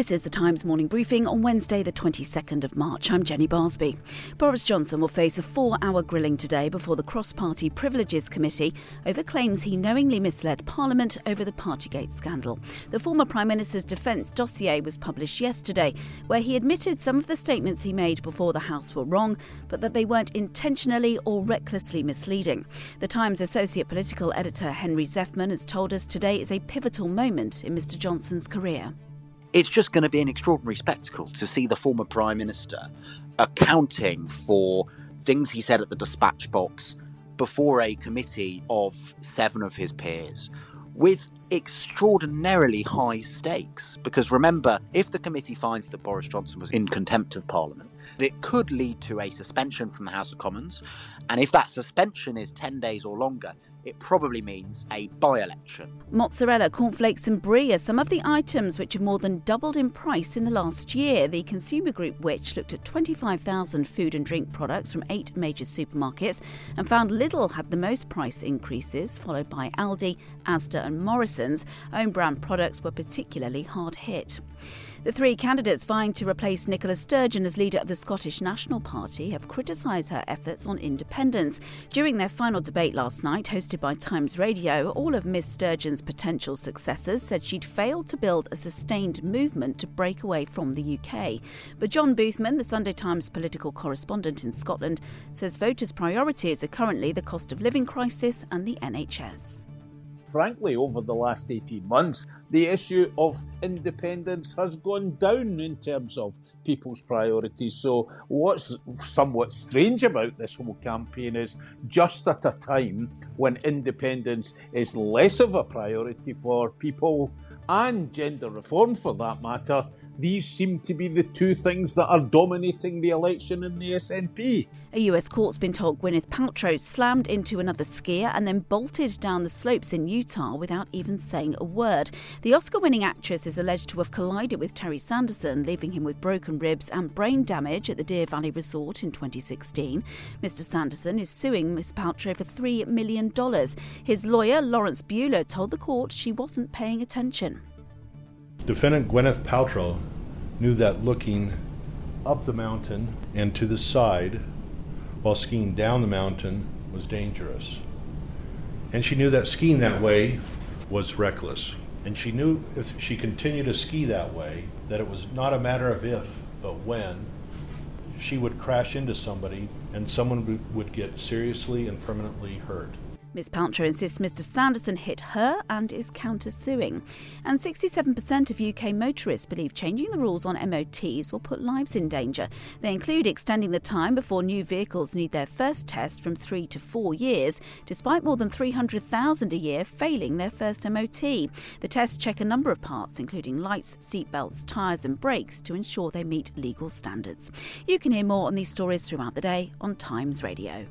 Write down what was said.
This is the Times morning briefing on Wednesday, the 22nd of March. I'm Jenny Barsby. Boris Johnson will face a four hour grilling today before the Cross Party Privileges Committee over claims he knowingly misled Parliament over the Partygate scandal. The former Prime Minister's defence dossier was published yesterday, where he admitted some of the statements he made before the House were wrong, but that they weren't intentionally or recklessly misleading. The Times Associate Political Editor Henry Zeffman has told us today is a pivotal moment in Mr Johnson's career it's just going to be an extraordinary spectacle to see the former prime minister accounting for things he said at the dispatch box before a committee of seven of his peers with extraordinarily high stakes. Because remember, if the committee finds that Boris Johnson was in contempt of Parliament, it could lead to a suspension from the House of Commons. And if that suspension is 10 days or longer, it probably means a by election. Mozzarella, cornflakes, and brie are some of the items which have more than doubled in price in the last year. The consumer group, which looked at 25,000 food and drink products from eight major supermarkets and found Lidl had the most price increases, followed by Aldi, Asda, and Morrisons. Own brand products were particularly hard hit. The three candidates vying to replace Nicola Sturgeon as leader of the Scottish National Party have criticised her efforts on independence. During their final debate last night, hosted by Times Radio, all of Miss Sturgeon's potential successors said she'd failed to build a sustained movement to break away from the UK. But John Boothman, the Sunday Times political correspondent in Scotland, says voters' priorities are currently the cost of living crisis and the NHS frankly, over the last 18 months, the issue of independence has gone down in terms of people's priorities. So, what's somewhat strange about this whole campaign is just at a time when independence is less of a priority for people and gender reform for that matter these seem to be the two things that are dominating the election in the SNP. A US court's been told Gwyneth Paltrow slammed into another skier and then bolted down the slopes in Utah without even saying a word. The Oscar winning actress is alleged to have collided with Terry Sanderson, leaving him with broken ribs and brain damage at the Deer Valley Resort in 2016. Mr. Sanderson is suing Miss Paltrow for $3 million. His lawyer, Lawrence Buhler, told the court she wasn't paying attention. Defendant Gwyneth Paltrow knew that looking up the mountain and to the side while skiing down the mountain was dangerous. And she knew that skiing that way was reckless. And she knew if she continued to ski that way, that it was not a matter of if, but when, she would crash into somebody and someone would get seriously and permanently hurt. Ms. Paltrow insists Mr. Sanderson hit her and is counter-suing. And 67% of UK motorists believe changing the rules on MOTs will put lives in danger. They include extending the time before new vehicles need their first test from three to four years, despite more than 300,000 a year failing their first MOT. The tests check a number of parts, including lights, seatbelts, tyres and brakes, to ensure they meet legal standards. You can hear more on these stories throughout the day on Times Radio.